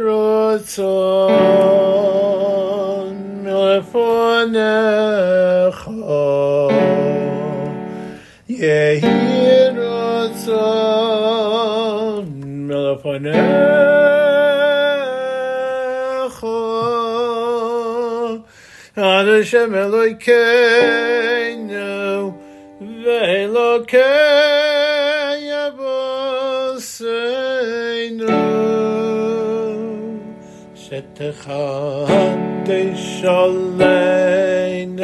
רצון מלפניך יהי רצון מלפניך עד השם אלוהינו ואלוקי te khate sholayn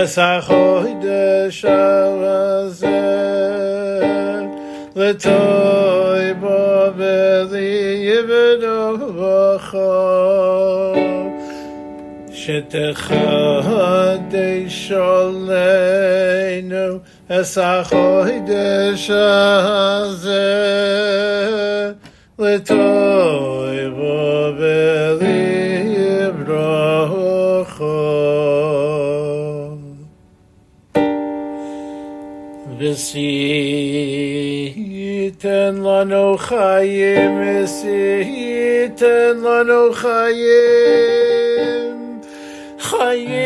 es a khoyde shaze letoy bave di yevde khom shete khate sholayn es a khoyde shaze לטויבו ולברוכו ושייתן לנו חיים, ושייתן לנו חיים, חיים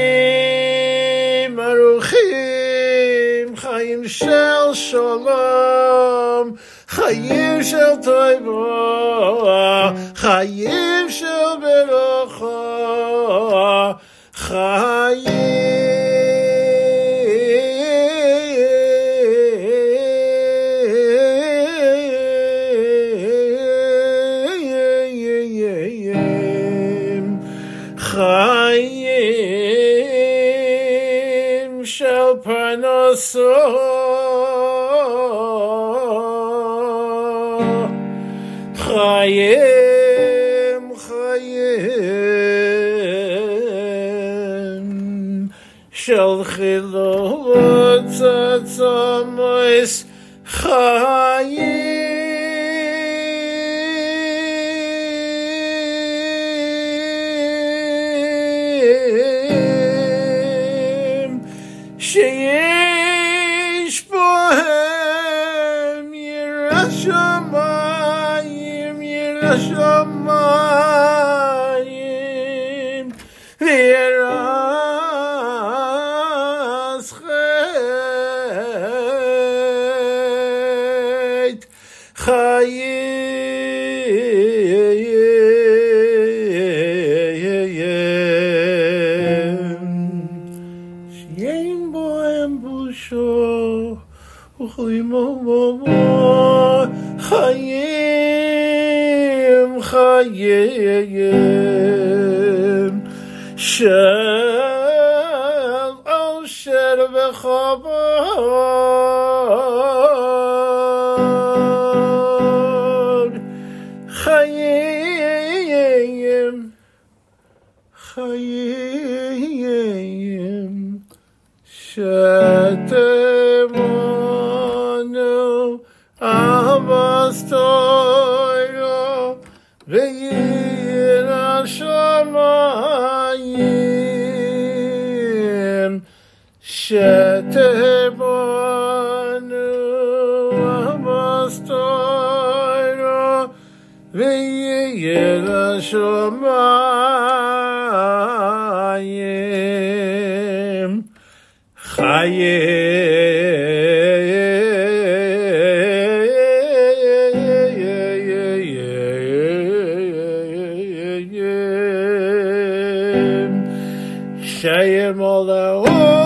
ארוכים, חיים של שלום, חיים של טובה, חיים של ברכה, חיים, חיים של פרנסו, חיים, חיים של חילוץ עצמוס, חיים שיש שמיים, יראת שמיים, ויראת חטא חיים. שאין בהם בושו, אוכלים בו חיים, חיים, של אושר וכבוד, חיים, חיים, שתמונו אבס תוירו Shame all the world.